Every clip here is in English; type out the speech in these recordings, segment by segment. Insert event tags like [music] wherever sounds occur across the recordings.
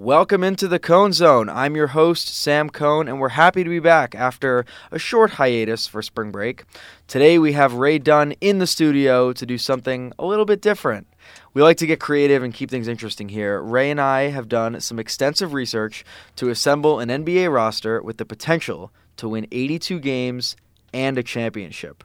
Welcome into the Cone Zone. I'm your host, Sam Cone, and we're happy to be back after a short hiatus for spring break. Today we have Ray Dunne in the studio to do something a little bit different. We like to get creative and keep things interesting here. Ray and I have done some extensive research to assemble an NBA roster with the potential to win 82 games and a championship.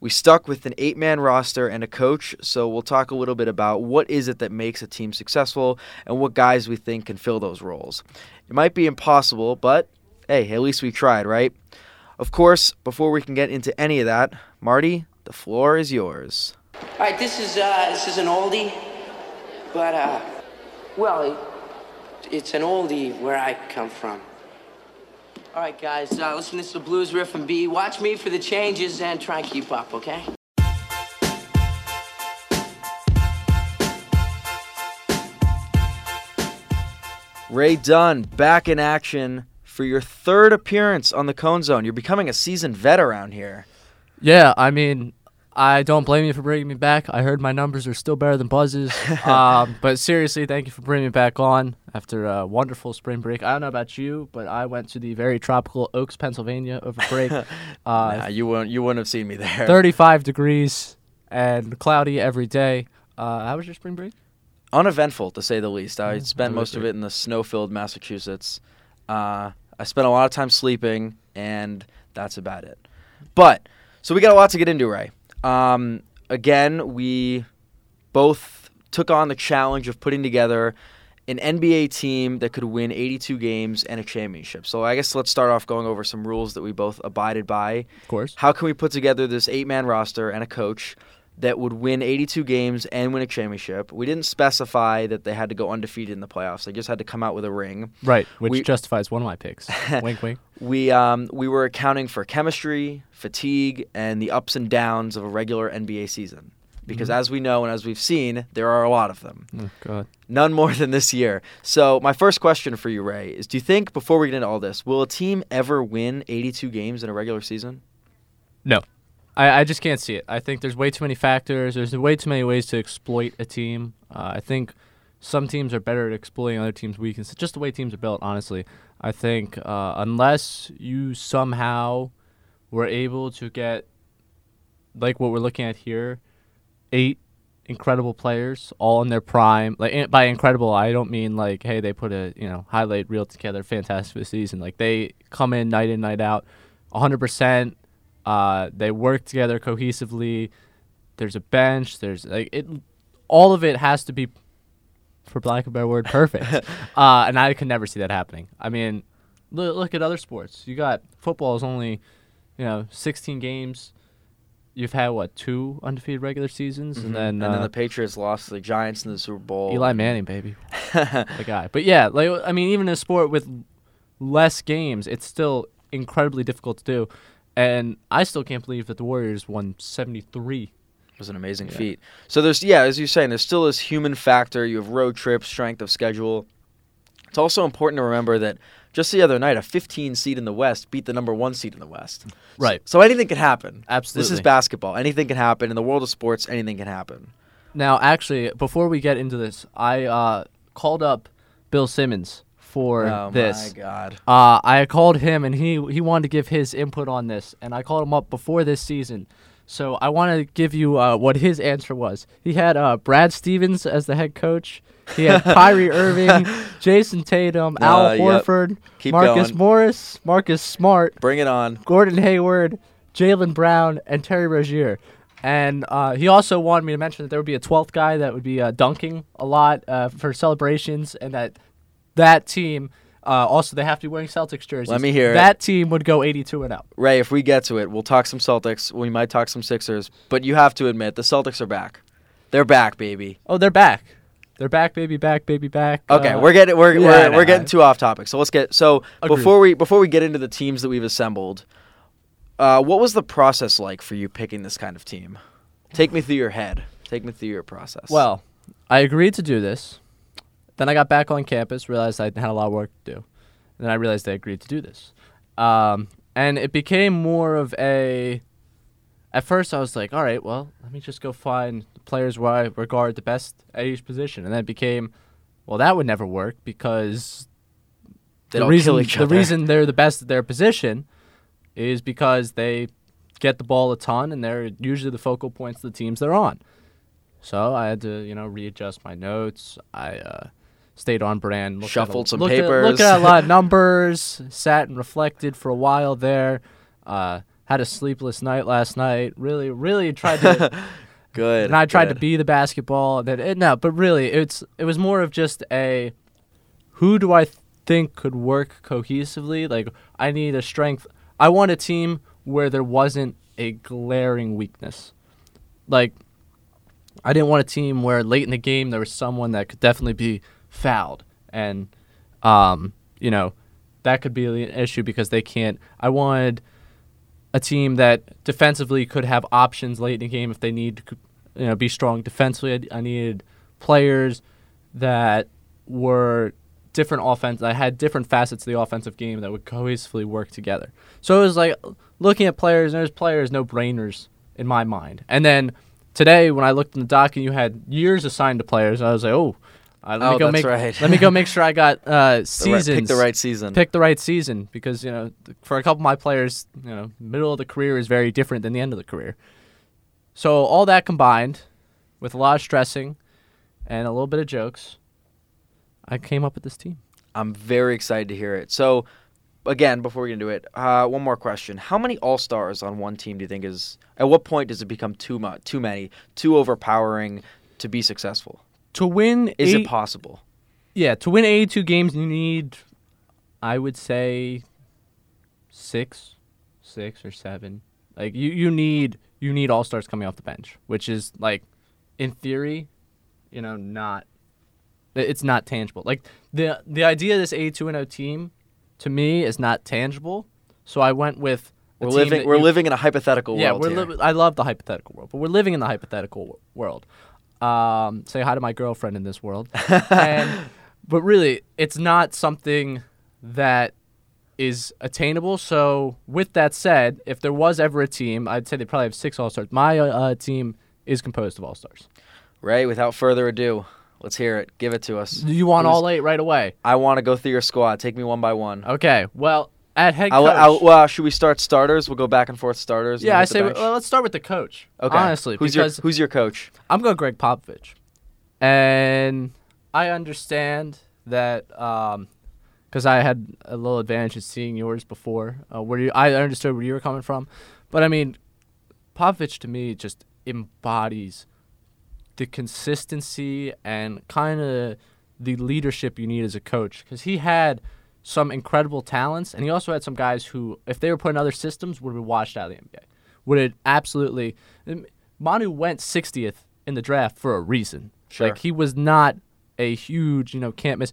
We stuck with an eight man roster and a coach, so we'll talk a little bit about what is it that makes a team successful and what guys we think can fill those roles. It might be impossible, but hey, at least we tried, right? Of course, before we can get into any of that, Marty, the floor is yours. All right, this is uh, this is an oldie, but uh, well, it, it's an oldie where I come from. All right, guys, uh, listen. To this is the blues riff and B. Watch me for the changes and try and keep up, okay? Ray Dunne back in action for your third appearance on the Cone Zone. You're becoming a seasoned vet around here. Yeah, I mean, I don't blame you for bringing me back. I heard my numbers are still better than Buzz's. [laughs] um, but seriously, thank you for bringing me back on after a wonderful spring break. I don't know about you, but I went to the very tropical Oaks, Pennsylvania over break. [laughs] Uh, Nah, you wouldn't you wouldn't have seen me there. 35 degrees and cloudy every day. Uh, how was your spring break? Uneventful to say the least. I Yeah, spent most of it in the snow-filled Massachusetts. Uh, I spent a lot of time sleeping, and that's about it. But so we got a lot to get into, Ray. Um, again, we both took on the challenge of putting together an NBA team that could win 82 games and a championship. So I guess let's start off going over some rules that we both abided by. Of course. How can we put together this eight-man roster and a coach that would win 82 games and win a championship? We didn't specify that they had to go undefeated in the playoffs. They just had to come out with a ring. Right, which We- justifies one of my picks. [laughs] wink, wink. We um, we were accounting for chemistry, fatigue, and the ups and downs of a regular NBA season. Because Mhm. as we know and as we've seen, there are a lot of them. Oh, God. None more [laughs] than this year. So my first question for you, Ray, is: Do you think before we get into all this, will a team ever win 82 games in a regular season? No. I, I just can't see it. I think there's way too many factors. There's way too many ways to exploit a team. Uh, I think some teams are better at exploiting other teams' weaknesses. Just the way teams are built, honestly. I think uh, unless you somehow were able to get, like what we're looking at here, eight incredible players all in their prime. Like in- by incredible, I don't mean like hey they put a you know highlight reel together, fantastic season. Like they come in night in night out, 100 percent. Uh, they work together cohesively. There's a bench. There's like it. All of it has to be, for lack of a better word, perfect. [laughs] uh, and I could never see that happening. I mean, look, look at other sports. You got football is only, you know, 16 games. You've had what two undefeated regular seasons, and then and uh, then the Patriots lost to the Giants in the Super Bowl. Eli Manning, baby, [laughs] the guy. But yeah, like I mean, even in a sport with less games, it's still incredibly difficult to do. And I still can't believe that the Warriors won 73. Was an amazing Yeah. feat. So there's yeah, as you're saying, there's still this human factor. You have road trips, strength of schedule. It's also important to remember that just the other night, a 15 seed in the West beat the number one seed in the West. So- Right. So, anything can happen. Absolutely. This is basketball. Anything can happen in the world of sports. Anything can happen. Now, actually, before we get into this, I uh, called up Bill Simmons for oh this. my God. Uh, I called him and he he wanted to give his input on this, and I called him up before this season. So I want to give you uh, what his answer was. He had uh, Brad Stevens as the head coach. He had [laughs] Kyrie Irving, Jayson Tatum, Uh, Al yep. Horford, Keep Marcus going. Morris, Marcus Smart, Bring it on. Gordon Hayward, Jaylen Brown, and Terry Rozier. And uh, he also wanted me to mention that there would be a 12th guy that would be uh, dunking a lot uh, for celebrations, and that that team uh, also they have to be wearing Celtics jerseys. Let me hear that team would go 82 and up. Ray, if we get to it, we'll talk some Celtics. We might talk some Sixers. But you have to admit, the Celtics are back. They're back, baby. Oh, they're back. They're back, baby, back, baby, back. Okay, Uh, we're getting we're yeah, we're, we're getting too off topic. So let's get so Agreed. before we before we get into the teams that we've assembled, uh, what was the process like for you picking this kind of team? Take me through your head. Take me through your process. Well, I agreed to do this. Then I got back on campus, realized I had a lot of work to do. And then I realized I agreed to do this. Um, and it became more of a. At first, I was like, all right, well, let me just go find players where I regard the best at each position. And then it became, Well, that would never work because the reason the reason they're the best at their position is because they get the ball a ton and they're usually the focal points of the teams they're on. So I had to, you know, readjust my notes. I uh, stayed on brand. looked at a- Shuffled some looked at- papers. looked at a lot of [laughs] numbers. sat and reflected for a while there. Uh, had a sleepless night last night. Really, really tried to. [laughs] Good. and I tried to be the basketball. That it, no, but really, it's it was more of just a who do I think could work cohesively? Like I need a strength. I want a team where there wasn't a glaring weakness. Like I didn't want a team where late in the game there was someone that could definitely be fouled and um, you know, that could be an issue because they can't I wanted a team that defensively could have options late in the game if they need to you know be strong defensively. I, needed players that were different offense. I had different facets of the offensive game that would cohesively work together. So it was like looking at players. There's players, no brainers in my mind. And then today, when I looked in the doc and you had years assigned to players, I was like, oh. Uh, let Oh, me go that's make. right. let me go make sure I got [laughs] uh, The right- seasons. pick the right season. Pick the right season because you know th- for a couple of my players, you know, middle of the career is very different than the end of the career. So all that combined, with a lot of stressing, and a little bit of jokes, I came up with this team. I'm very excited to hear it. So, again, before we get into it, uh, one more question: How many All Stars on one team do you think is? At what point does it become too much, too many, too overpowering to be successful? To win, Is eight, it possible? yeah, to win 82 games, you need, I would say, six, six or seven. Like you, you need you need all stars coming off the bench, which is like, in theory, you know, not. It's not tangible. Like the the idea of this 82 and 0 team, to me, is not tangible. So I went with. We're living. We're you- living in a hypothetical yeah, world we're here. li- I love the hypothetical world, but we're living in the hypothetical w- world. Um, say hi to my girlfriend in this world. [laughs] and, but really, it's not something that is attainable. So, with that said, if there was ever a team, I'd say they probably have six all stars. My uh, uh, team is composed of all stars. Ray, without further ado, let's hear it. Give it to us. You want Who's- all eight right away? I want to go through your squad. Take me one by one. Okay. Well, at head I'll, coach. I'll, well, should we start starters? We'll go back and forth starters. and yeah, then I hit the say bench? well, let's start with the coach. okay. Honestly, who's your because who's your coach? I'm going Gregg Popovich, and I understand that because I had a little advantage in seeing yours before. Uh, where you, I understood where you were coming from, but I mean, Popovich to me just embodies the consistency and kind of the leadership you need as a coach because he had some incredible talents and he also had some guys who if they were put in other systems would have been washed out of the NBA would have absolutely um, Manu went 60th in the draft for a reason. Sure. like he was not a huge you know can't miss.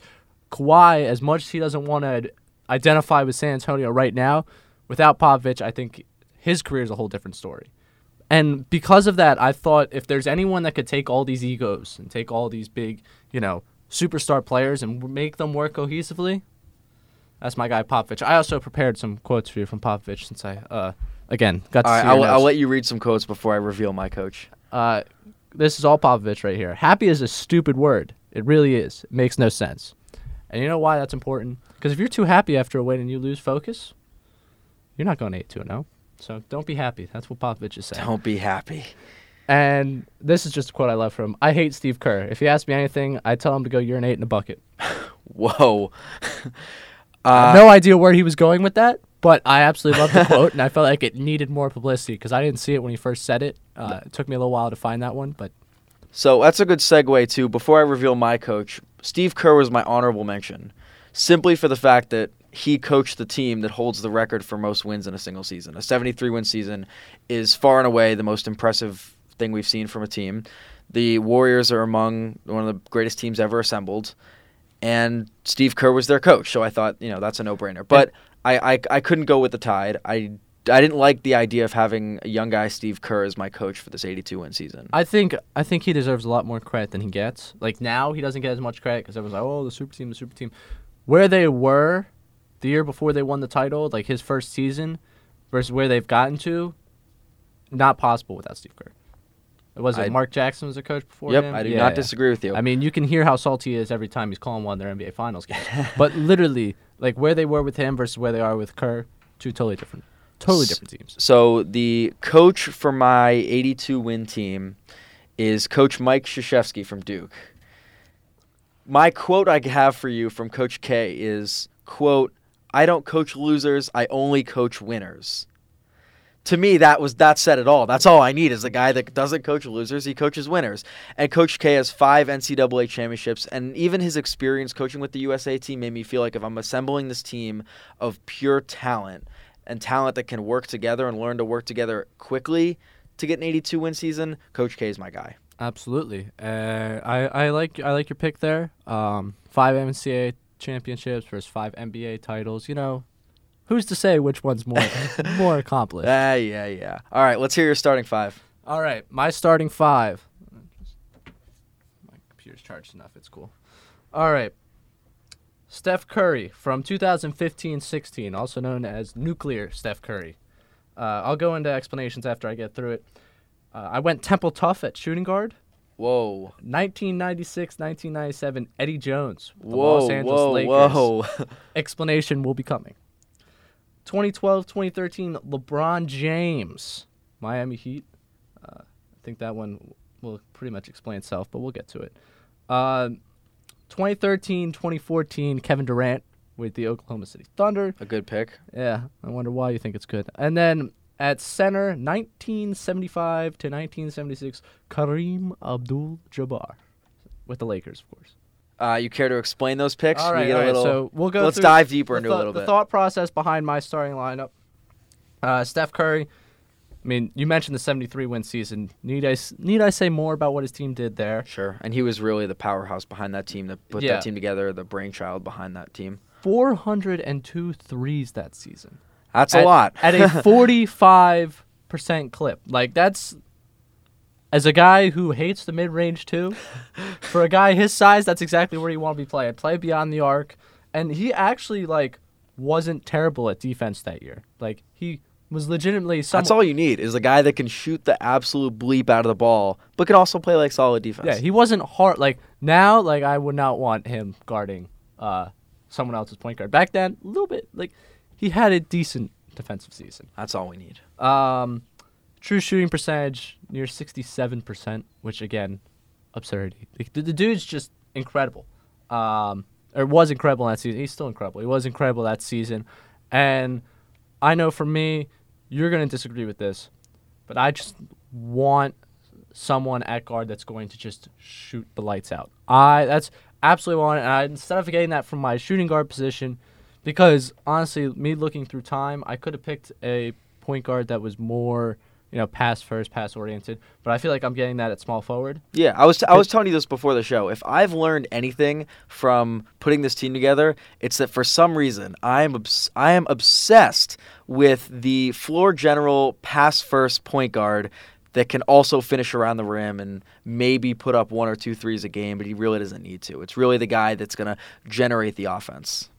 Kawhi as much as he doesn't want to identify with San Antonio right now without Popovich I think his career is a whole different story. And because of that, I thought if there's anyone that could take all these egos and take all these big, you know, superstar players and make them work cohesively, that's my guy Popovich. I also prepared some quotes for you from Popovich since I, uh, again, got to All right, I'll, I'll let you read some quotes before I reveal my coach. Uh, this is all Popovich right here. Happy is a stupid word. It really is. It makes no sense. And you know why that's important? Because if you're too happy after a win and you lose focus, you're not going 8 2 0. So don't be happy. That's what Popovich is saying. Don't be happy. And this is just a quote I love from him. I hate Steve Kerr. If he asks me anything, I tell him to go urinate in a bucket. [laughs] Whoa. [laughs] I Uh, no idea where he was going with that, but I absolutely love the [laughs] quote, and I felt like it needed more publicity because I didn't see it when he first said it. Uh, it took me a little while to find that one, but So that's a good segue too. Before I reveal my coach, Steve Kerr was my honorable mention, simply for the fact that he coached the team that holds the record for most wins in a single season. A 73 win season is far and away the most impressive thing we've seen from a team. The Warriors are among one of the greatest teams ever assembled, and Steve Kerr was their coach. So I thought, you know, that's a no-brainer. But I, I, I couldn't go with the Tide. I, I didn't like the idea of having a young guy Steve Kerr as my coach for this 82 win season. I think I think he deserves a lot more credit than he gets. Like now, he doesn't get as much credit because everyone's like, "Oh, the super team, the super team." Where they were the year before they won the title, like his first season, versus where they've gotten to, not possible without Steve Kerr. Was it I- Mark Jackson was a coach before Yep, him? I do Yeah, not yeah. disagree with you. I mean, you can hear how salty he is every time he's calling one of their NBA Finals games. [laughs] but literally, like where they were with him versus where they are with Kerr, two totally different, totally different teams. So the coach for my 82 win team is Coach Mike Krzyzewski from Duke. My quote I have for you from Coach K is quote, "I don't coach losers, I only coach winners." To me, that was that said it all. That's all I need is a guy that doesn't coach losers; he coaches winners. And Coach K has five NCAA championships, and even his experience coaching with the USA team made me feel like if I'm assembling this team of pure talent and talent that can work together and learn to work together quickly to get an 82 win season, Coach K is my guy. Absolutely. Uh, I I like I like your pick there. Um, five NCAA championships versus five NBA titles. You know, who's to say which one's more [laughs] more accomplished? Ah, yeah, yeah. All right, let's hear your starting five. All right, my starting five. My computer's charged enough. It's cool. All right. Steph Curry from 2015-16, also known as Nuclear Steph Curry. Uh, I'll go into explanations after I get through it. Uh, I went Temple Tough at shooting guard. Whoa. 1996-1997, Eddie Jones. the Whoa, Los Angeles whoa, Lakers. whoa. [laughs] Explanation will be coming. 2012-2013, LeBron James, Miami Heat. Uh, I think that one will pretty much explain itself, but we'll get to it. Uh, 2013-2014, Kevin Durant with the Oklahoma City Thunder. A good pick. Yeah, I wonder why you think it's good. And then at center, 1975 to 1976, Kareem Abdul-Jabbar with the Lakers, of course. Uh, you care to explain those picks? All We right, get a all right. little- So we'll go. let's through dive deeper into a little the bit. The thought process behind my starting lineup. Uh, Steph Curry. I mean, you mentioned the 73 win season. Need I need I say more about what his team did there? Sure. And he was really the powerhouse behind that team that put Yeah. that team together, the brainchild behind that team. 402 threes that season. That's at, a lot. at a [laughs] 45% clip. Like that's as a guy who hates the mid-range too. for a guy his size, that's exactly where you want to be playing. Play beyond the arc, and he actually like wasn't terrible at defense that year. Like he was legitimately some That's all you need is a guy that can shoot the absolute bleep out of the ball, but can also play like solid defense. Yeah, he wasn't hard. Like now, like I would not want him guarding uh someone else's point guard. Back then, a little bit like he had a decent defensive season. That's all we need. Um, true shooting percentage near sixty-seven percent, which again, absurdity. The, the, dude's just incredible. Um, or was incredible that season. He's still incredible. He was incredible that season, and I know for me, you're gonna disagree with this, but I just want someone at guard that's going to just shoot the lights out. I that's absolutely want. And I, instead of getting that from my shooting guard position, because honestly, me looking through time, I could have picked a point guard that was more, you know, pass first, pass oriented. But I feel like I'm getting that at small forward. Yeah, I was I was telling you this before the show. If I've learned anything from putting this team together, it's that for some reason I am obs- I am obsessed with the floor general pass first point guard that can also finish around the rim and maybe put up one or two threes a game, but he really doesn't need to. It's really the guy that's going to generate the offense.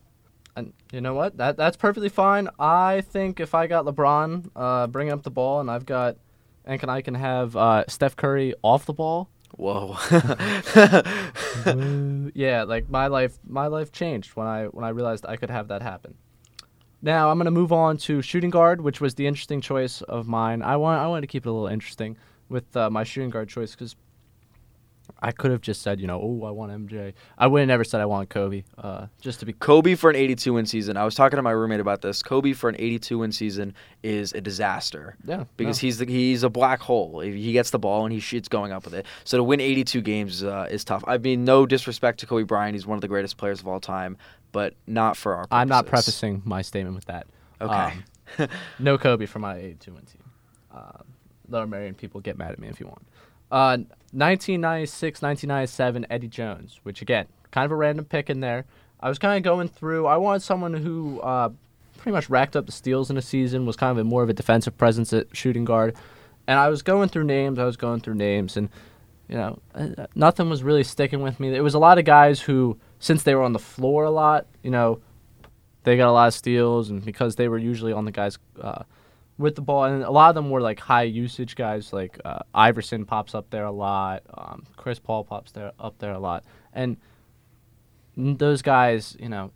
And you know what? That that's perfectly fine. I think if I got LeBron uh, bringing up the ball, and I've got, and can I can have uh, Steph Curry off the ball. Whoa. [laughs] Yeah, like my life, my life changed when I when I realized I could have that happen. Now I'm gonna move on to shooting guard, which was the interesting choice of mine. I want I wanted to keep it a little interesting with uh, my shooting guard choice because I could have just said, you know, oh, I want MJ. I would have never said I want Kobe. Uh, just to be Kobe for an 82 win season. I was talking to my roommate about this. Kobe for an 82 win season is a disaster. yeah because no. he's the, he's a black hole. He gets the ball and he shoots going up with it. So to win 82 games uh, is tough. I mean, no disrespect to Kobe Bryant. He's one of the greatest players of all time, but not for our. Purposes. I'm not prefacing my statement with that. Okay. Um, [laughs] no Kobe for my 82 win team. Uh, Lower Merion people get mad at me if you want. Uh, 1996, 1997, Eddie Jones, which again, kind of a random pick in there. I was kind of going through. I wanted someone who uh, pretty much racked up the steals in a season, was kind of a more of a defensive presence at shooting guard. And I was going through names. I was going through names, and you know, uh, nothing was really sticking with me. There was a lot of guys who, since they were on the floor a lot, you know, they got a lot of steals, and because they were usually on the guys' uh, with the ball, and a lot of them were like high usage guys. Like uh, Iverson pops up there a lot. Um, Chris Paul pops there up there a lot, and those guys, you know,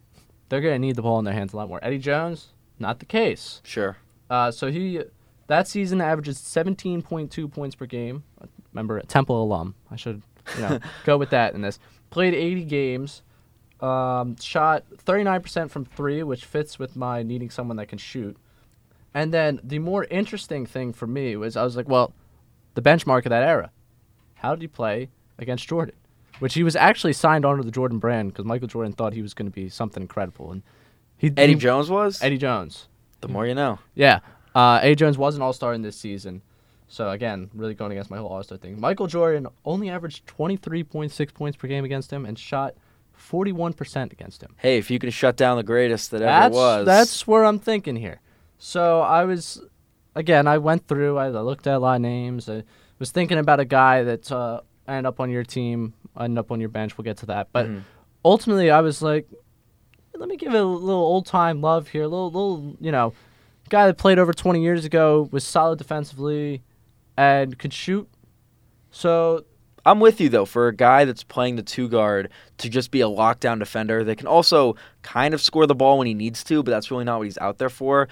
they're gonna need the ball in their hands a lot more. Eddie Jones, not the case. Sure. Uh, so he that season averages 17.2 points per game. Remember, a Temple alum. I should you know [laughs] go with that in this. Played 80 games. Um, shot 39% from three, which fits with my needing someone that can shoot. And then the more interesting thing for me was I was like, well, the benchmark of that era. How did he play against Jordan? Which he was actually signed onto the Jordan brand because Michael Jordan thought he was going to be something incredible, and he Eddie he- Jones was. Eddie Jones. The more you know. Yeah. Uh, Eddie Jones was an All Star in this season. So again, really going against my whole All Star thing. Michael Jordan only averaged 23.6 points per game against him and shot 41% against him. Hey, if you can shut down the greatest that ever was. that's where I'm thinking here. So I was, again, I went through. I looked at a lot of names. I was thinking about a guy that uh, ended up on your team, ended up on your bench. We'll get to that. But Mhm. ultimately, I was like, let me give it a little old time love here. A little, little, you know, guy that played over 20 years ago was solid defensively and could shoot. So I'm with you though. For a guy that's playing the two guard to just be a lockdown defender, that can also kind of score the ball when he needs to, but that's really not what he's out there for.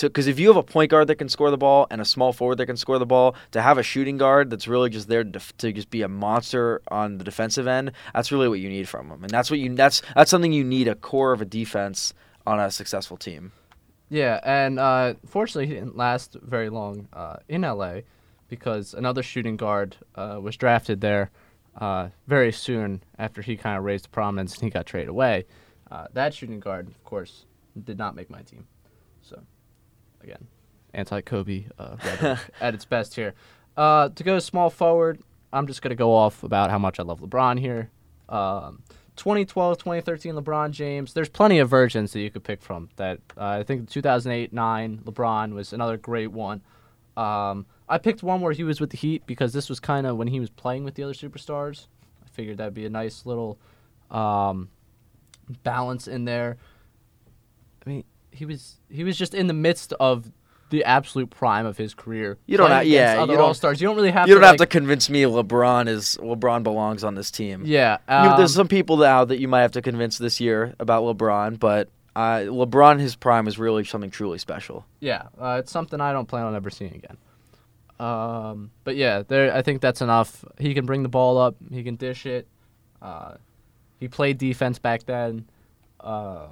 Because if you have a point guard that can score the ball and a small forward that can score the ball, to have a shooting guard that's really just there to, to just be a monster on the defensive end, that's really what you need from him, and that's what you that's that's something you need a core of a defense on a successful team. Yeah, and uh, fortunately, he didn't last very long uh, in LA because another shooting guard uh, was drafted there uh, very soon after he kind of raised to prominence and he got traded away. Uh, that shooting guard, of course, did not make my team. So, again, anti Kobe uh, [laughs] at its best here. Uh, to go small forward, I'm just going to go off about how much I love LeBron here. Um, 2012, 2013 LeBron James. There's plenty of versions that you could pick from. That uh, I think 2008, 9 LeBron was another great one. Um, I picked one where he was with the Heat because this was kind of when he was playing with the other superstars. I figured that'd be a nice little um, balance in there. I mean, he was he was just in the midst of the absolute prime of his career. You don't have- yeah, other you don't- all stars. You don't really have you to. don't have like- to convince me LeBron is LeBron belongs on this team. Yeah, You- um, there's some people now that you might have to convince this year about LeBron, but uh, LeBron, his prime is really something truly special. Yeah, uh, it's something I don't plan on ever seeing again. Um, but yeah, there. I think that's enough. He can bring the ball up. He can dish it. Uh, he played defense back then. Um,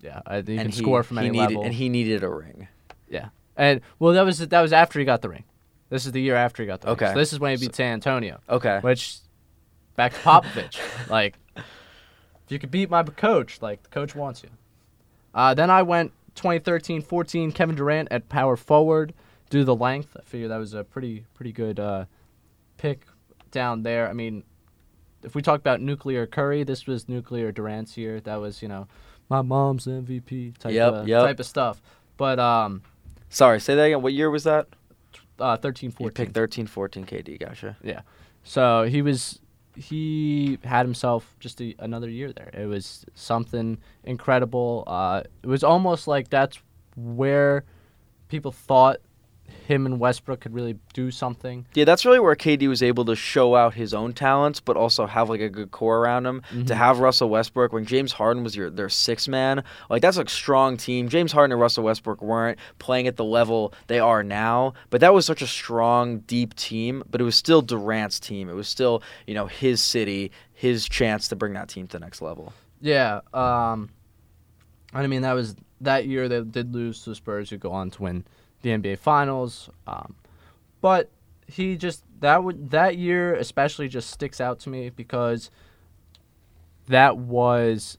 yeah, I, he can score from he any needed, level. and he needed a ring. yeah, and well, that was that was after he got the ring. This is the year after he got the ring. Okay. So this is when he beat San Antonio. Okay. Which, back to Popovich. [laughs] like, if you could beat my coach, like the coach wants you. Uh, then I went 2013-14 Kevin Durant at power forward due to the length. I figured that was a pretty pretty good uh, pick down there. I mean, if we talk about nuclear Curry, this was nuclear Durant's year. That was you know my mom's MVP type Yep, of yep. type of stuff. But um, Sorry, say that again. What year was that? uh, 13 You 14. picked 13, 14 KD. Gotcha. Yeah. So he was he had himself just a, another year there. It was something incredible. Uh, it was almost like that's where people thought him and Westbrook could really do something. Yeah, that's really where KD was able to show out his own talents, but also have like a good core around him. Mm-hmm. To have Russell Westbrook when James Harden was your their sixth man, like that's a strong team. James Harden and Russell Westbrook weren't playing at the level they are now, but that was such a strong, deep team. But it was still Durant's team. It was still you know his city, his chance to bring that team to the next level. Yeah. Um, I mean that was that year they did lose to the Spurs, who go on to win the NBA Finals. Um, but he just that would that year especially just sticks out to me because that was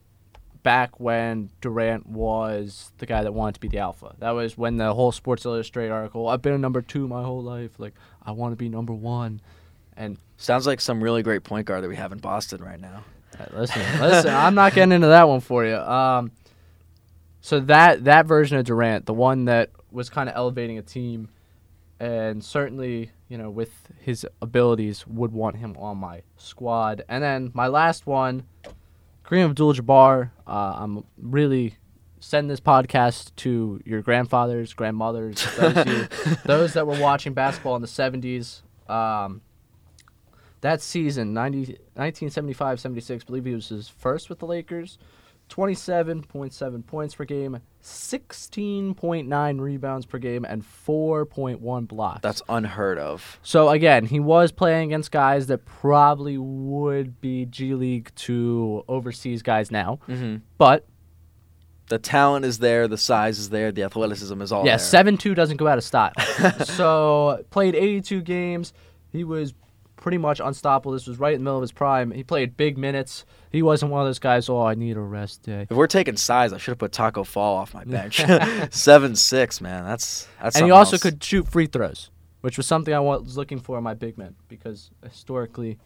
back when Durant was the guy that wanted to be the alpha. That was when the whole Sports Illustrated article, I've been a number two my whole life. Like I want to be number one. And Sounds like some really great point guard that we have in Boston right now. Listen, listen. I'm not getting into that one for you. Um, so that that version of Durant, the one that was kind of elevating a team, and certainly you know with his abilities, would want him on my squad. And then my last one, Kareem Abdul-Jabbar. Uh, I'm really send this podcast to your grandfathers, grandmothers, those, you, [laughs] those that were watching basketball in the 70s. Um, that season, 90, 1975-76, I believe he was his first with the Lakers. 27.7 points per game, 16.9 rebounds per game, and 4.1 blocks. That's unheard of. So again, he was playing against guys that probably would be G League to overseas guys now. Mm-hmm. But The talent is there, the size is there, the athleticism is all yeah, there. seven two doesn't go out of style. [laughs] so played 82 games. He was pretty much unstoppable. This was right in the middle of his prime. He played big minutes. He wasn't one of those guys. Oh, I need a rest day. If we're taking size, I should have put Tacko Fall off my bench. [laughs] [laughs] Seven six, man. That's that's. and he also else. could shoot free throws, which was something I was looking for in my big men because historically,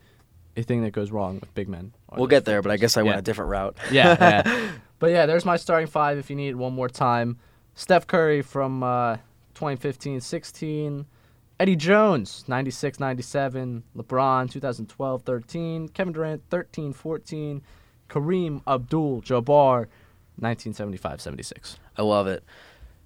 a thing that goes wrong with big men. We'll get there, but I guess I went a different route. [laughs] yeah, yeah. But yeah, there's my starting five if you need one more time. Steph Curry from uh, 2015-16. Eddie Jones, 96-97. LeBron, 2012-13. Kevin Durant, 13-14. Kareem Abdul-Jabbar, 1975-76. I love it.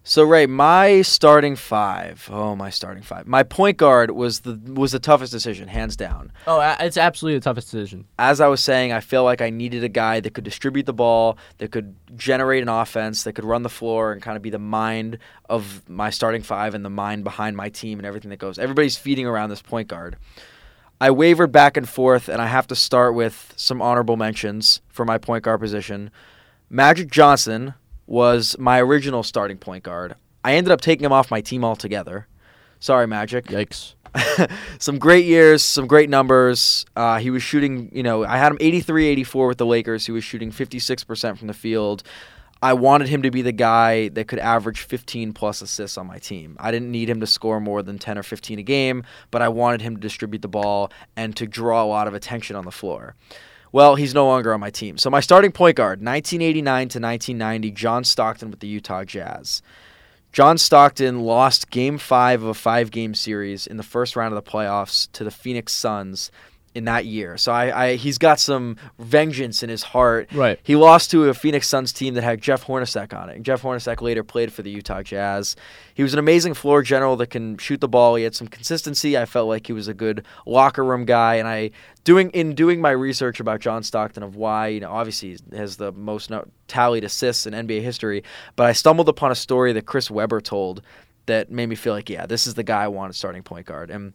So Ray, my starting five. Oh, my starting five. My point guard was the was the toughest decision, hands down. Oh, it's absolutely the toughest decision. As I was saying, I feel like I needed a guy that could distribute the ball, that could generate an offense, that could run the floor and kind of be the mind of my starting five and the mind behind my team and everything that goes. Everybody's feeding around this point guard. I wavered back and forth, and I have to start with some honorable mentions for my point guard position. Magic Johnson was my original starting point guard. I ended up taking him off my team altogether. Sorry, Magic. Yikes. [laughs] some great years, some great numbers. Uh, he was shooting, you know, I had him 83 84 with the Lakers. He was shooting 56% from the field. I wanted him to be the guy that could average 15 plus assists on my team. I didn't need him to score more than 10 or 15 a game, but I wanted him to distribute the ball and to draw a lot of attention on the floor. Well, he's no longer on my team. So my starting point guard, 1989 to 1990, John Stockton with the Utah Jazz. John Stockton lost game five of a five game series in the first round of the playoffs to the Phoenix Suns in that year. So I, I he's got some vengeance in his heart. Right. He lost to a Phoenix Suns team that had Jeff Hornacek on it. Jeff Hornacek later played for the Utah Jazz. He was an amazing floor general that can shoot the ball. He had some consistency. I felt like he was a good locker room guy. And I doing in doing my research about John Stockton of why you know obviously he has the most no, tallied assists in NBA history, but I stumbled upon a story that Chris Webber told that made me feel like yeah this is the guy I wanted starting point guard and.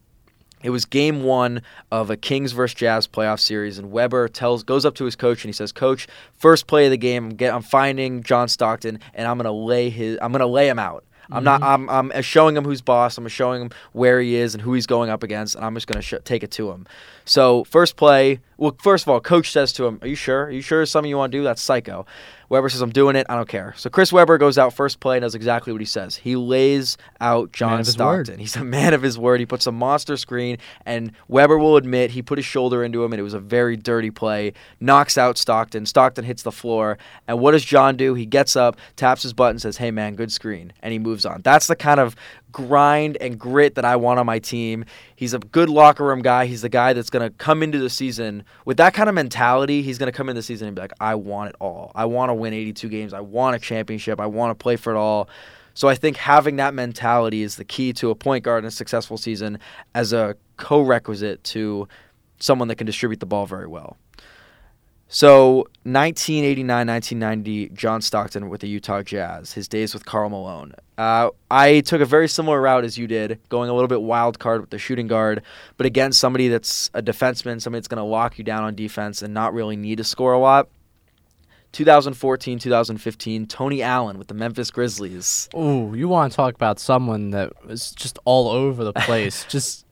It was game one of a Kings versus Jazz playoff series, and Webber tells goes up to his coach and he says, "Coach, first play of the game, I'm, get, I'm finding John Stockton, and I'm gonna lay his, I'm gonna lay him out. I'm not, mm-hmm. I'm, I'm uh, showing him who's boss. I'm showing him where he is and who he's going up against, and I'm just gonna sh- take it to him. So first play, well, first of all, coach says to him, "Are you sure? Are you sure it's something you want to do? That's psycho." Webber says, "I'm doing it. I don't care." So Chris Webber goes out first play and does exactly what he says. He lays out John of his word. Stockton. He's a man of his word. He puts a monster screen, and Webber will admit he put his shoulder into him, and it was a very dirty play. Knocks out Stockton. Stockton hits the floor, and what does John do? He gets up, taps his butt, and says, "Hey man, good screen," and he moves on. That's the kind of grind and grit that I want on my team. He's a good locker room guy. He's the guy that's going to come into the season with that kind of mentality. He's going to come into the season and be like, I want it all. I want to win 82 games. I want a championship. I want to play for it all. So I think having that mentality is the key to a point guard in a successful season as a co-requisite to someone that can distribute the ball very well. So 1989, 1990, John Stockton with the Utah Jazz. His days with Karl Malone. Uh, I took a very similar route as you did, going a little bit wild card with the shooting guard, but again, somebody that's a defenseman, somebody that's going to lock you down on defense and not really need to score a lot. 2014, 2015, Tony Allen with the Memphis Grizzlies. Ooh, you want to talk about someone that was just all over the place, [laughs] just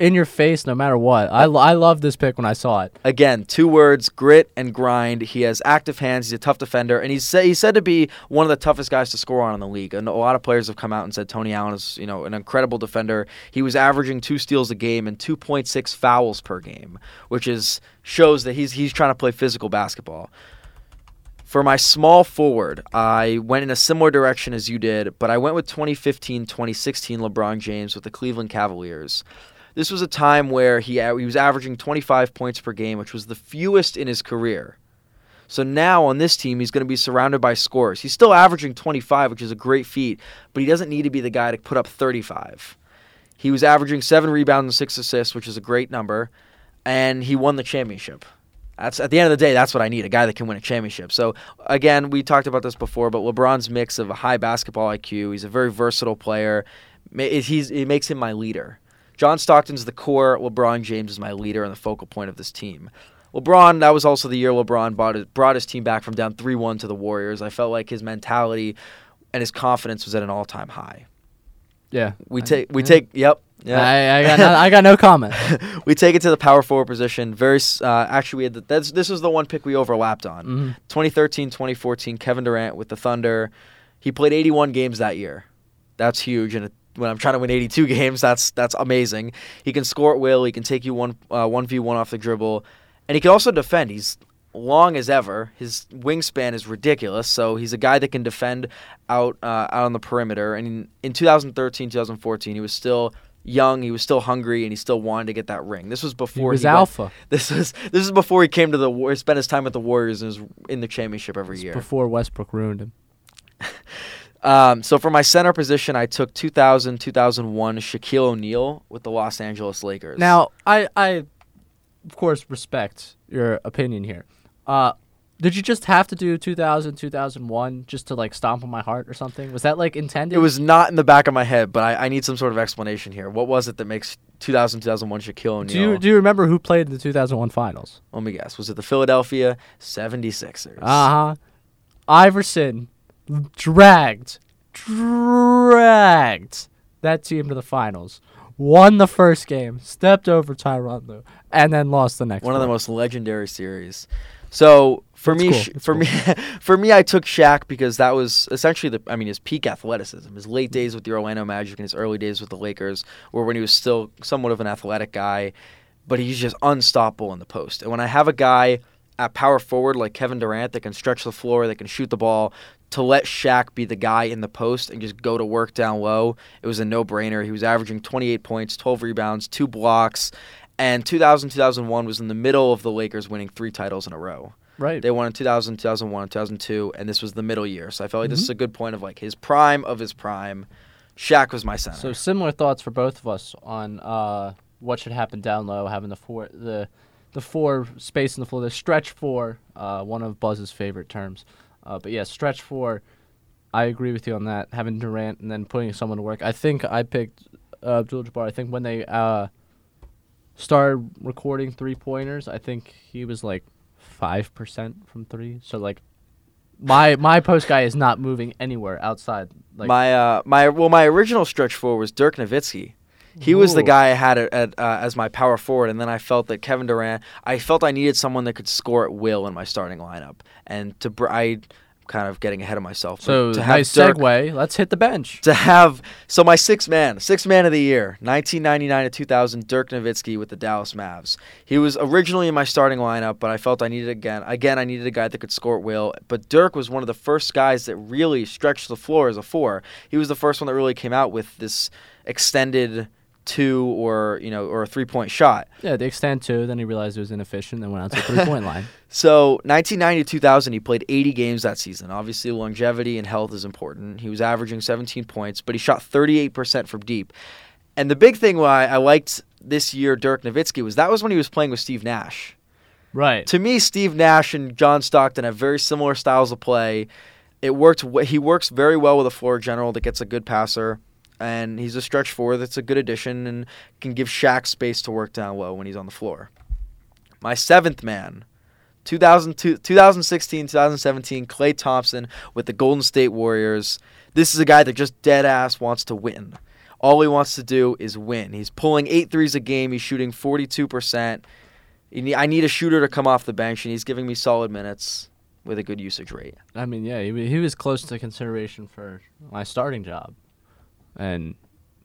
in your face no matter what. I, I love this pick when I saw it. Again, two words: grit and grind. He has active hands. He's a tough defender, and he's he's said to be one of the toughest guys to score on in the league. And a lot of players have come out and said Tony Allen is you know an incredible defender. He was averaging two steals a game and 2.6 fouls per game, which is shows that he's he's trying to play physical basketball. For my small forward, I went in a similar direction as you did, but I went with 2015 2016 LeBron James with the Cleveland Cavaliers. This was a time where he, he was averaging 25 points per game, which was the fewest in his career. So now on this team, he's going to be surrounded by scorers. He's still averaging 25, which is a great feat, but he doesn't need to be the guy to put up 35. He was averaging seven rebounds and six assists, which is a great number, and he won the championship. That's at the end of the day, that's what I need—a guy that can win a championship. So again, we talked about this before, but LeBron's mix of a high basketball IQ, he's a very versatile player. He's it makes him my leader. John Stockton's the core. LeBron James is my leader and the focal point of this team. LeBron, that was also the year LeBron brought his, brought his team back from down 3 1 to the Warriors. I felt like his mentality and his confidence was at an all time high. Yeah. We take, we yeah. take, yep. Yeah. I, I, got no, I got no comment. [laughs] we take it to the power forward position. Very, uh, actually, we had the, that's, this was the one pick we overlapped on. Mm-hmm. 2013, 2014, Kevin Durant with the Thunder. He played 81 games that year. That's huge, and when I'm trying to win 82 games, that's that's amazing. He can score at will. He can take you one uh, one v one off the dribble, and he can also defend. He's long as ever. His wingspan is ridiculous, so he's a guy that can defend out uh, out on the perimeter. And in, in 2013, 2014, he was still young, he was still hungry, and he still wanted to get that ring. This was before he was he alpha. Went, [laughs] this was this is before he came to the war, spent his time with the Warriors and was in the championship every year. Before Westbrook ruined him. [laughs] um, so for my center position, I took 2000, 2001 Shaquille O'Neal with the Los Angeles Lakers. Now, I, I, of course, respect your opinion here. Uh, did you just have to do 2000, 2001 just to like stomp on my heart or something? Was that like intended? It was not in the back of my head, but I, I need some sort of explanation here. What was it that makes 2000, 2001 Shaquille O'Neal? Do you, do you remember who played in the 2001 finals? Let me guess. Was it the Philadelphia 76ers? Uh huh. Iverson dragged, dragged that team to the finals. Won the first game, stepped over Tyronn Lue, and then lost the next. One, of the most legendary series. So for That's me, cool. for cool. me, [laughs] for me, I took Shaq because that was essentially the. I mean, his peak athleticism, his late days with the Orlando Magic and his early days with the Lakers, were when he was still somewhat of an athletic guy, but he's just unstoppable in the post. And when I have a guy power forward like Kevin Durant that can stretch the floor, that can shoot the ball, to let Shaq be the guy in the post and just go to work down low, it was a no-brainer. He was averaging 28 points, 12 rebounds, two blocks, and 2000 2001 was in the middle of the Lakers winning three titles in a row. Right. They won in 2000, 2001, 2002, and this was the middle year. So I felt like mm-hmm. this is a good point of like his prime of his prime. Shaq was my center. So similar thoughts for both of us on uh, what should happen down low, having the four the the four space in the floor, the stretch four, uh, one of Buzz's favorite terms. Uh, but yeah, stretch four. I agree with you on that. Having Durant and then putting someone to work. I think I picked uh, Abdul Jabbar. I think when they uh, started recording three pointers, I think he was like five percent from three. So like my my post guy is not moving anywhere outside. Like my uh my well my original stretch four was Dirk Nowitzki. He Ooh. was the guy I had at, at uh, as my power forward, and then I felt that Kevin Durant. I felt I needed someone that could score at will in my starting lineup, and to br- I kind of getting ahead of myself. So to nice segue. Let's hit the bench. To have so my six man, six man of the year, 1999 to 2000, Dirk Nowitzki with the Dallas Mavs. He was originally in my starting lineup, but I felt I needed again. Again, I needed a guy that could score at will. But Dirk was one of the first guys that really stretched the floor as a four. He was the first one that really came out with this extended two or you know or a three point shot. Yeah, they extend two. Then he realized it was inefficient. Then went out to the three point line. [laughs] So 1990 2000, he played 80 games that season. Obviously, longevity and health is important. He was averaging 17 points, but he shot 38 percent from deep. And the big thing why I liked this year Dirk Nowitzki was that was when he was playing with Steve Nash. Right. To me, Steve Nash and John Stockton have very similar styles of play. It worked. He works very well with a floor general that gets a good passer and he's a stretch four that's a good addition and can give Shaq space to work down low when he's on the floor. My seventh man, 2016, 2017, Klay Thompson with the Golden State Warriors. This is a guy that just dead ass wants to win. All he wants to do is win. He's pulling eight threes a game. He's shooting 42%. I need a shooter to come off the bench, and he's giving me solid minutes with a good usage rate. I mean, yeah, he, he was close to consideration for my starting job and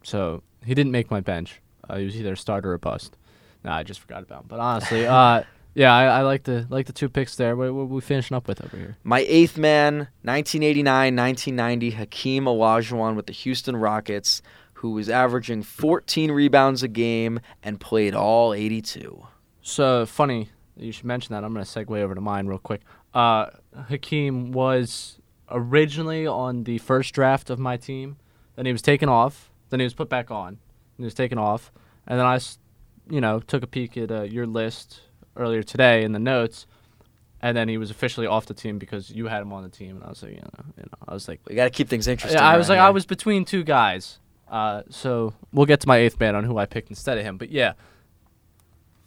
so he didn't make my bench. Uh, he was either a starter or a bust. Nah, I just forgot about him. But honestly, [laughs] uh, yeah, I, I, like the like the two picks there. What, what are we finishing up with over here? My eighth man, 1989, 1990, Hakeem Olajuwon with the Houston Rockets, who was averaging 14 rebounds a game and played all 82. So funny you should mention that. I'm going to segue over to mine real quick. Uh, Hakeem was originally on the first draft of my team. Then he was taken off. Then he was put back on. He was taken off. And then I, you know, took a peek at uh, your list earlier today in the notes. And then he was officially off the team because you had him on the team. And I was like, you know, you know I was like, We got to keep things interesting. yeah, I was like, I was between two guys. Uh, so we'll get to my eighth man on who I picked instead of him. But yeah,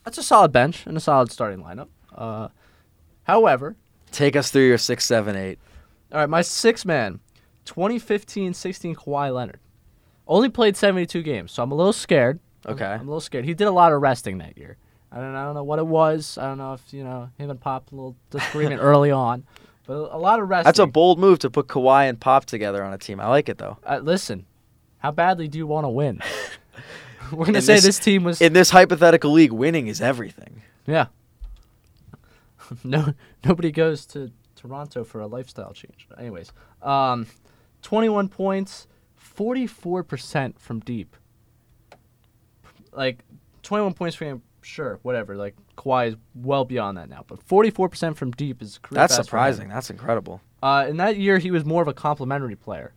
that's a solid bench and a solid starting lineup. Uh, however, Take us through your six, seven, eight. all right, my sixth man, 2015-16 Kawhi Leonard, only played 72 games, so I'm a little scared. I'm- Okay. I'm, a little scared. He did a lot of resting that year. I don't, I don't know what it was. I don't know if you know him and Pop a little disagreement [laughs] early on, but a lot of resting. That's a bold move to put Kawhi and Pop together on a team. I like it though. Uh, listen, how badly do you want to win? [laughs] We're gonna In say this- this, team was In this hypothetical league, winning is everything. yeah. [laughs] no, nobody goes to Toronto for a lifestyle change. Anyways, um, twenty-one points, forty-four percent from deep. Like twenty-one points for him, sure, whatever. Like Kawhi is well beyond that now, but forty-four percent from deep is That's best for him. surprising. That's incredible. Uh, in that year, he was more of a complimentary player,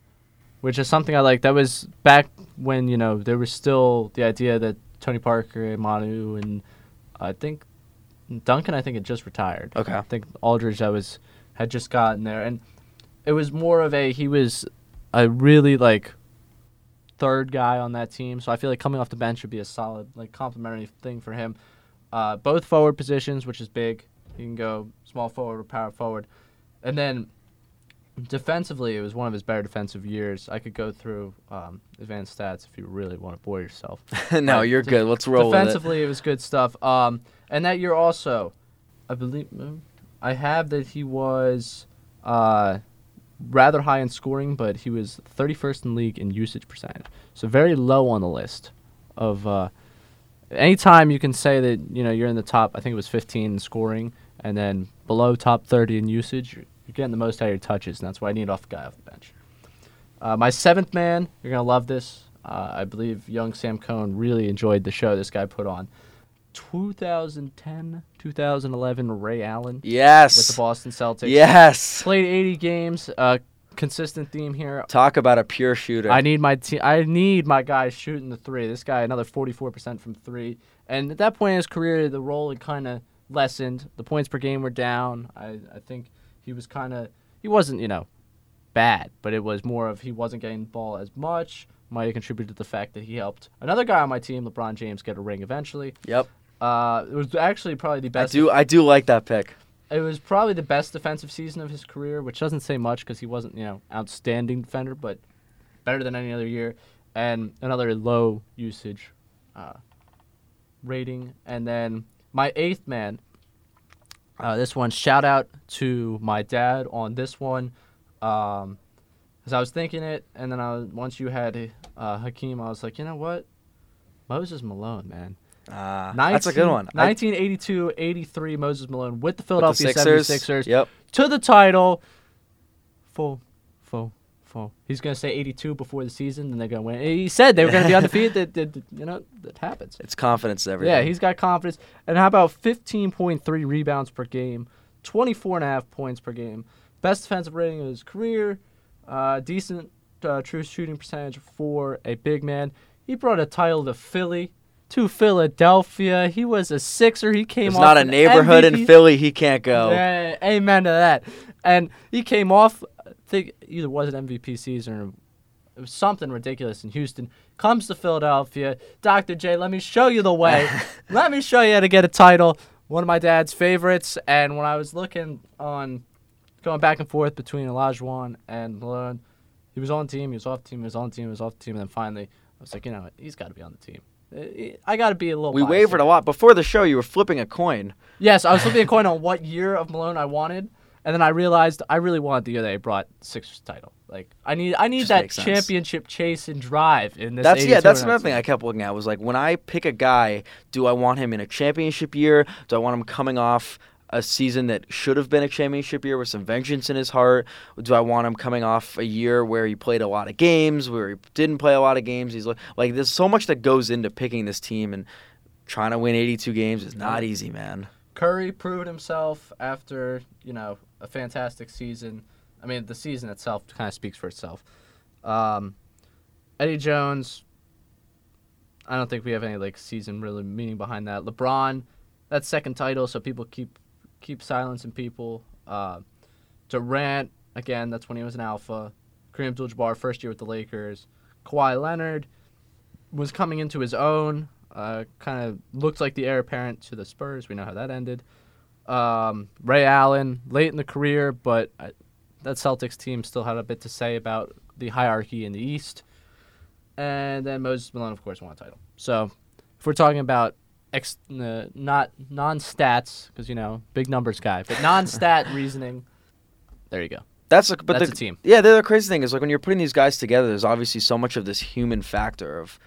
which is something I like. That was back when you know there was still the idea that Tony Parker and Manu and I think Duncan, I think had just retired. Okay. I think Aldridge, I was had just gotten there, and it was more of a he was a really like third guy on that team. So I feel like coming off the bench would be a solid like complimentary thing for him. Uh, both forward positions, which is big. He can go small forward or power forward, and then defensively, it was one of his better defensive years. I could go through um, advanced stats if you really want to bore yourself. [laughs] no, Uh, you're de- good. Let's roll with it. Defensively, it. was good stuff. Um, and that year also, I believe I have that he was uh, rather high in scoring, but he was 31st in league in usage percentage, so very low on the list of. Uh, anytime you can say that you know you're in the top, I think it was 15 in scoring, and then below top 30 in usage, you're, you're getting the most out of your touches, and that's why I need off a guy off the bench. Uh, my seventh man, you're gonna love this. Uh, I believe young Sam Cohn really enjoyed the show this guy put on. 2010, 2011, Ray Allen Yes. with the Boston Celtics. Yes. Played 80 games. Uh, consistent theme here. Talk about a pure shooter. I need my team. I need my guy shooting the three. This guy another 44% from three. And at that point in his career, the role had kind of lessened. The points per game were down. I I think he was kind of he wasn't you know bad, but it was more of he wasn't getting the ball as much. Might have contributed to the fact that he helped another guy on my team, LeBron James, get a ring eventually. Yep. Uh, it was actually probably the best. I do. I do like that pick. It was probably the best defensive season of his career, which doesn't say much because he wasn't, you know, outstanding defender, but better than any other year. And another low usage uh, rating. And then my eighth man. Uh, this one, shout out to my dad on this one. Um, as I was thinking it, and then I was, once you had uh, Hakeem, I was like, you know what, Moses Malone, man. Uh, that's a good one. I- 1982 83 Moses Malone with the with the Philadelphia Sixers. 76ers Yep. to the title. Full, full, full. He's going to say 82 before the season, and they're going to win. He said they were going to be [laughs] undefeated. that, that, that- you know, that happens. It's confidence. Everything. Yeah, he's got confidence. And how about 15.3 rebounds per game, 24 and a half points per game, best defensive rating of his career, uh, decent uh, true shooting percentage for a big man. He brought a title to Philly, to Philadelphia. He was a Sixer. He came off not a neighborhood in Philly he can't go. yeah, amen to that. And he came off, I think either was an MVP season or it was something ridiculous in Houston. Comes to Philadelphia. Dr. J, let me show you the way. [laughs] let me show you how to get a title. One of my dad's favorites. And when I was looking on, going back and forth between Olajuwon and Malone, he was on team, he was off team, he was on team, he was off team. And then finally, I was like, you know, what, he's got to be on the team. Uh, I got to be a little. We wavered here. a lot before the show. You were flipping a coin. Yes, I was [laughs] flipping a coin on what year of Malone I wanted, and then I realized I really wanted the year that he brought Sixers title. Like I need, I need Just that championship chase and drive in this. That's yeah. That's another thing I kept looking at was like when I pick a guy, do I want him in a championship year? Do I want him coming off a season that should have been a championship year with some vengeance in his heart? Do I want him coming off a year where he played a lot of games, where he didn't play a lot of games? He's like, there's so much that goes into picking this team and trying to win 82 games is not easy, man. Curry proved himself after you know a fantastic season. I mean, the season itself kind of speaks for itself. Um, Eddie Jones. I don't think we have any like season really meaning behind that. LeBron, that second title, so people keep keep silencing people. Uh, Durant, again, that's when he was an alpha. Kareem Abdul-Jabbar, first year with the Lakers. Kawhi Leonard was coming into his own. Uh, kind of looked like the heir apparent to the Spurs. We know how that ended. Um, Ray Allen, late in the career, but uh, that Celtics team still had a bit to say about the hierarchy in the East. And then Moses Malone, of course, won a title. So if we're talking about ex, uh, not non-stats, because you know, big numbers guy, but non-stat [laughs] reasoning, there you go. That's a, but That's the a team. Yeah, the other crazy thing is like when you're putting these guys together, there's obviously so much of this human factor of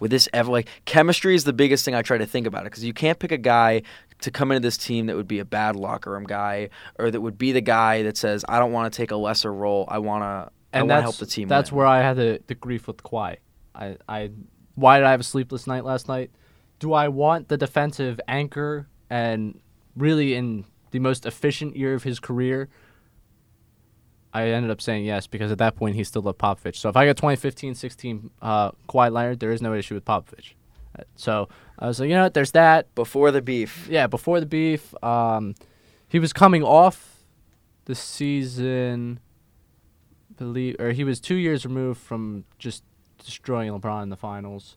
with this ever like chemistry is the biggest thing I try to think about it because you can't pick a guy to come into this team that would be a bad locker room guy or that would be the guy that says I don't want to take a lesser role. I want to I and want to that's help the team. that's win. where I had the, the grief with Kawhi. I, I why did I have a sleepless night last night? Do I want the defensive anchor and really in the most efficient year of his career? I ended up saying yes because at that point he still loved Popovich. So if I got 2015-16 uh, Kawhi Leonard, there is no issue with Popovich. So I was like, you know what? There's that. before the beef. Yeah, before the beef, um, he was coming off the season, believe, or he was two years removed from just destroying LeBron in the finals.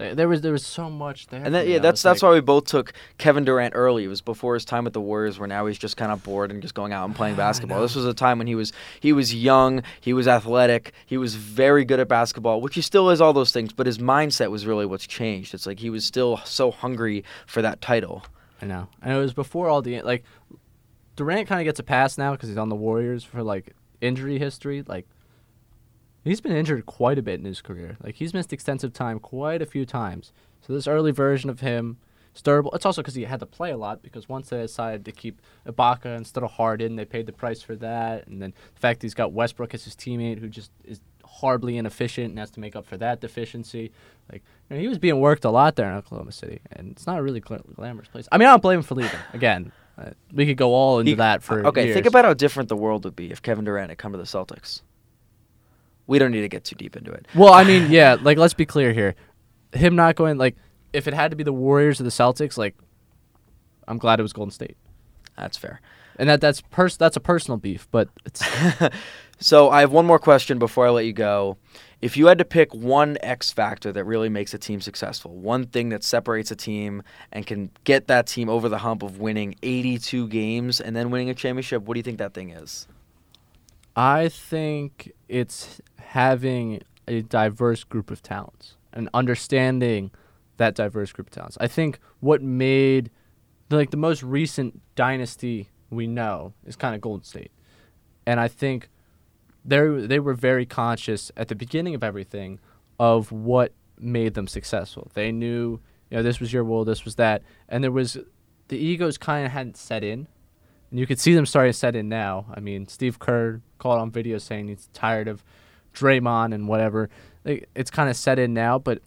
Uh, There was there was so much there. And that, yeah, that's that's like, why we both took Kevin Durant early. It was before his time with the Warriors, where now he's just kind of bored and just going out and playing basketball. This was a time when he was he was young, he was athletic, he was very good at basketball, which he still is. All those things, but his mindset was really what's changed. It's like he was still so hungry for that title. I know, and it was before all the like. Durant kind of gets a pass now because he's on the Warriors for like injury history. Like, he's been injured quite a bit in his career. Like, he's missed extensive time quite a few times. So this early version of him, is durable. It's also because he had to play a lot because once they decided to keep Ibaka instead of Harden, they paid the price for that. And then the fact he's got Westbrook as his teammate who just is horribly inefficient and has to make up for that deficiency. Like, you know, he was being worked a lot there in Oklahoma City, and it's not a really gla- glamorous place. I mean, I don't blame him for leaving. Again, uh, we could go all into He- that for okay. years. Think about how different the world would be if Kevin Durant had come to the Celtics. We don't need to get too deep into it. Well, I mean, [laughs] yeah, like let's be clear here. Him not going like if it had to be the Warriors or the Celtics, like I'm glad it was Golden State. That's fair. And that that's pers- that's a personal beef, but it's [laughs] So I have one more question before I let you go. If you had to pick one X factor that really makes a team successful, one thing that separates a team and can get that team over the hump of winning 82 games and then winning a championship, what do you think that thing is? I think it's having a diverse group of talents and understanding that diverse group of talents. I think what made like the most recent dynasty we know is kind of Golden State. And I think they they were very conscious at the beginning of everything of what made them successful. They knew, you know, this was your world, this was that, and there was the egos kind of hadn't set in, and you could see them starting to set in now. I mean, Steve Kerr called on video saying he's tired of Draymond and whatever. It's kind of set in now, but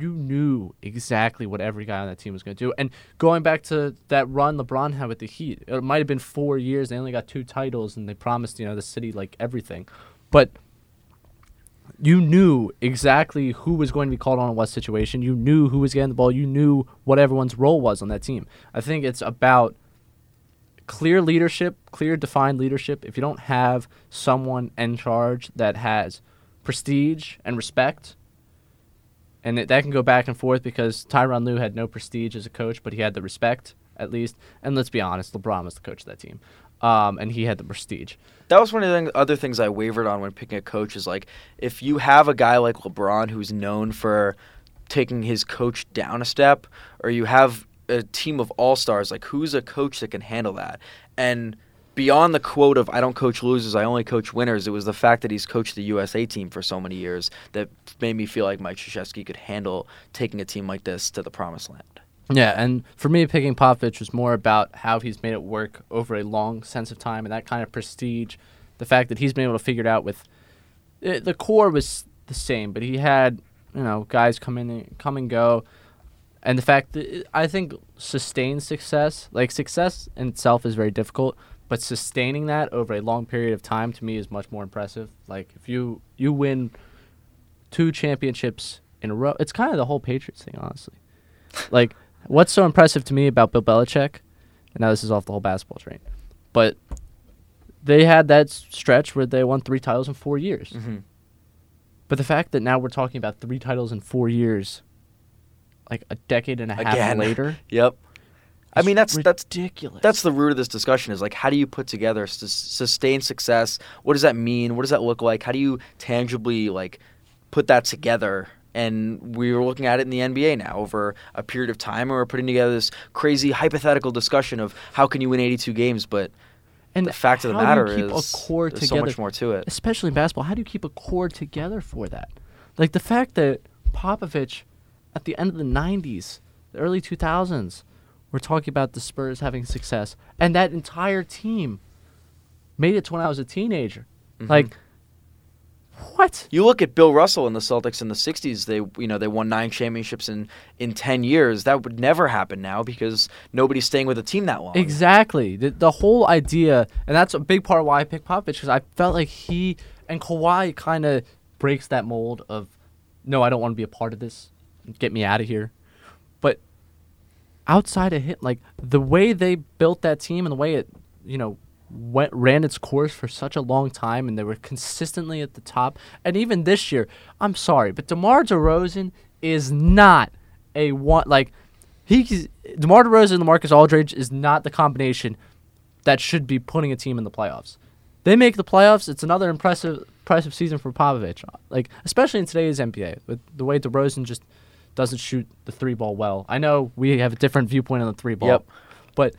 you knew exactly what every guy on that team was going to do. And going back to that run LeBron had with the Heat, it might have been four years. They only got two titles, and they promised you know the city like everything, but you knew exactly who was going to be called on in what situation. You knew who was getting the ball. You knew what everyone's role was on that team. I think it's about clear leadership, clear defined leadership. If you don't have someone in charge that has prestige and respect, and it, that can go back and forth because Tyronn Lue had no prestige as a coach, but he had the respect at least. And let's be honest, LeBron was the coach of that team, um, and he had the prestige. That was one of the other things I wavered on when picking a coach is like if you have a guy like LeBron who's known for taking his coach down a step, or you have a team of all stars, like who's a coach that can handle that? And beyond the quote of "I don't coach losers, I only coach winners," it was the fact that he's coached the USA team for so many years that made me feel like Mike Krzyzewski could handle taking a team like this to the promised land. Yeah, and for me, picking Popovich was more about how he's made it work over a long sense of time and that kind of prestige. The fact that he's been able to figure it out with eh, the core was the same, but he had you know guys come in, and come and go. And the fact that I think sustained success, like success in itself is very difficult, but sustaining that over a long period of time to me is much more impressive. Like if you you win two championships in a row, it's kind of the whole Patriots thing, honestly. [laughs] like what's so impressive to me about Bill Belichick, and now this is off the whole basketball train, but they had that stretch where they won three titles in four years. hmm But the fact that now we're talking about three titles in four years, like a decade and a half Again. later, [laughs] Yep. I mean, that's that's ridiculous. that's the root of this discussion is like how do you put together sus- sustained success what does that mean what does that look like how do you tangibly like put that together and we were looking at it in the NBA now over a period of time and we're putting together this crazy hypothetical discussion of how can you win 82 games but and the fact of the how do you matter keep is a core there's together, so much more to it especially in basketball. How do you keep a core together for that? Like the fact that Popovich, at the end of the '90s, the early 2000s, we're talking about the Spurs having success, and that entire team made it to when I was a teenager. Mhm. Like, what? you look at Bill Russell and the Celtics in the 60s they you know they won 9 championships in in 10 years that would never happen now because nobody's staying with a team that long Exactly. The, the whole idea, and that's a big part of why I picked Popovich, because I felt like he and Kawhi kind of breaks that mold of, no, I don't want to be a part of this. Get me out of here. But outside of him, like the way they built that team and the way it, you know, went ran its course for such a long time, and they were consistently at the top. And even this year, I'm sorry, but DeMar DeRozan is not a one like he DeMar DeRozan and LaMarcus Aldridge is not the combination that should be putting a team in the playoffs. They make the playoffs. It's another impressive impressive season for Popovich. Like especially in today's NBA with the way DeRozan just doesn't shoot the three ball well. I know we have a different viewpoint on the three ball, Yep. but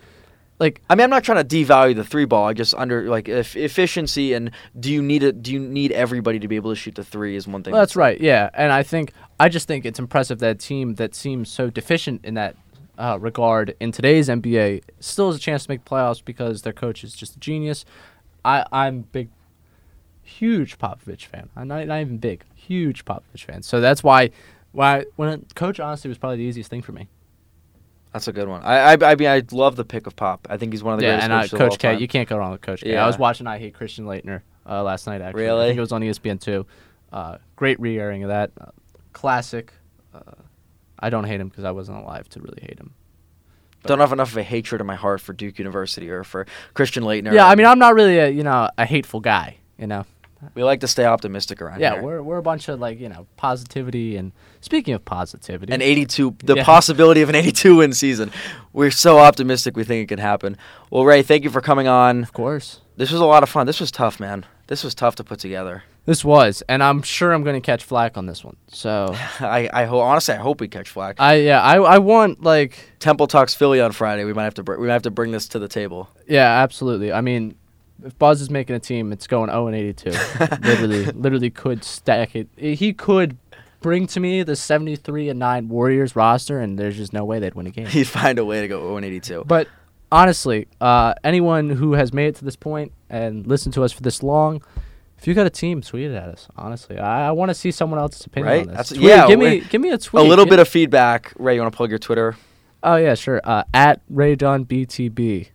like I mean, I'm not trying to devalue the three ball. I just under like if efficiency and do you need it? Do you need everybody to be able to shoot the three? Is one thing. Well, that's right. Yeah, and I think I just think it's impressive that a team that seems so deficient in that uh, regard in today's NBA still has a chance to make playoffs because their coach is just a genius. I I'm big, huge Popovich fan. I'm not not even big, huge Popovich fan. So that's why why when coach honestly was probably the easiest thing for me. That's a good one. I, I I mean I love the pick of Pop. I think he's one of the yeah, greatest and uh, coaches all Coach K, you can't go wrong with Coach K. I Yeah. I was watching I Hate Christian Laettner uh, last night. Actually, I Really? think it was on ESPN two. Uh, great re-airing of that. Uh, classic. Uh, I don't hate him because I wasn't alive to really hate him. Don't have enough of a hatred in my heart for Duke University or for Christian Laettner. Yeah, I mean, I'm not really a you know a hateful guy. You know. We like to stay optimistic around Yeah, here. Yeah, we're we're a bunch of like you know positivity and speaking of positivity. An 82, the Yeah. possibility of an 82 win season. We're so optimistic. We think it can happen. Well, Ray, thank you for coming on. of course. This was a lot of fun. This was tough, man. This was tough to put together. This was, and I'm sure I'm going to catch flack on this one. So [laughs] I, I ho- honestly, I hope we catch flack. I yeah I I want like Temple talks Philly on Friday. We might have to br- we might have to bring this to the table. Yeah, absolutely. I mean, if Buzz is making a team, it's going 0 and 82. [laughs] literally, literally could stack it. He could bring to me the 73 and 9 Warriors roster, and there's just no way they'd win a game. He'd find a way to go 0 and 82. But honestly, uh, anyone who has made it to this point and listened to us for this long, if you got a team, tweet it at us. Honestly, I, I want to see someone else's opinion Right? on this. That's- Tweet- yeah, give me give me a tweet. a little bit of feedback. Ray, you want to plug your Twitter? Oh yeah, sure. Uh, at Ray Dunne BTB.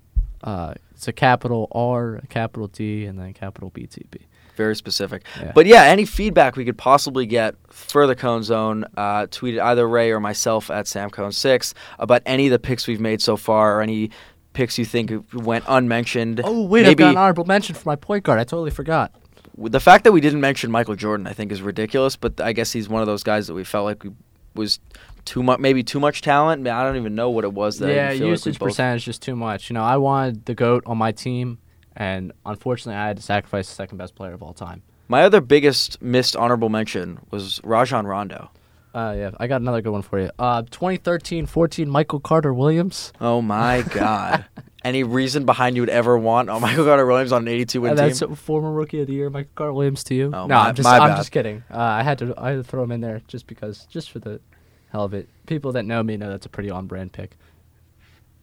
Uh, it's a capital R, a capital T, and then capital BTB. Very specific. Yeah. But yeah, any feedback we could possibly get for the Cone Zone, uh, tweet it either Ray or myself at SamCone6 about any of the picks we've made so far or any picks you think went unmentioned. Oh wait, Maybe I've got an honorable mention for my point guard. I totally forgot. the fact that we didn't mention Michael Jordan, I think, is ridiculous. But I guess he's one of those guys that we felt like we was too much, maybe too much talent. I don't even know what it was. That I yeah, feel like usage both- percentage just too much. You know, I wanted the goat on my team, and unfortunately, I had to sacrifice the second best player of all time. My other biggest missed honorable mention was Rajon Rondo. Uh, yeah, I got another good one for you. Uh, 2013-14 Michael Carter Williams. Oh my [laughs] God. Any reason behind you would ever want oh, Michael Carter Williams on an 82 win And team? that's former rookie of the year, Michael Carter Williams to you. Oh, no, my- I'm just, I'm bad. just kidding. Uh, I had to, I had to throw him in there just because, just for the hell of it. People that know me know that's a pretty on-brand pick.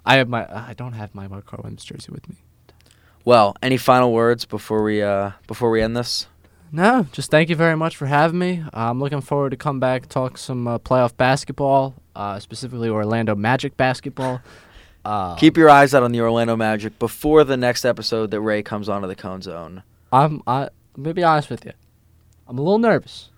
I have my, I don't have my Carter Williams jersey with me. Well, any final words before we uh before we end this? No, just thank you very much for having me. I'm looking forward to come back talk some uh, playoff basketball. uh, specifically Orlando Magic basketball. [sighs] Uh, Keep your eyes out on the Orlando Magic before the next episode that Ray comes onto the Cone Zone. I'm I. I'm gonna be honest with you. I'm a little nervous.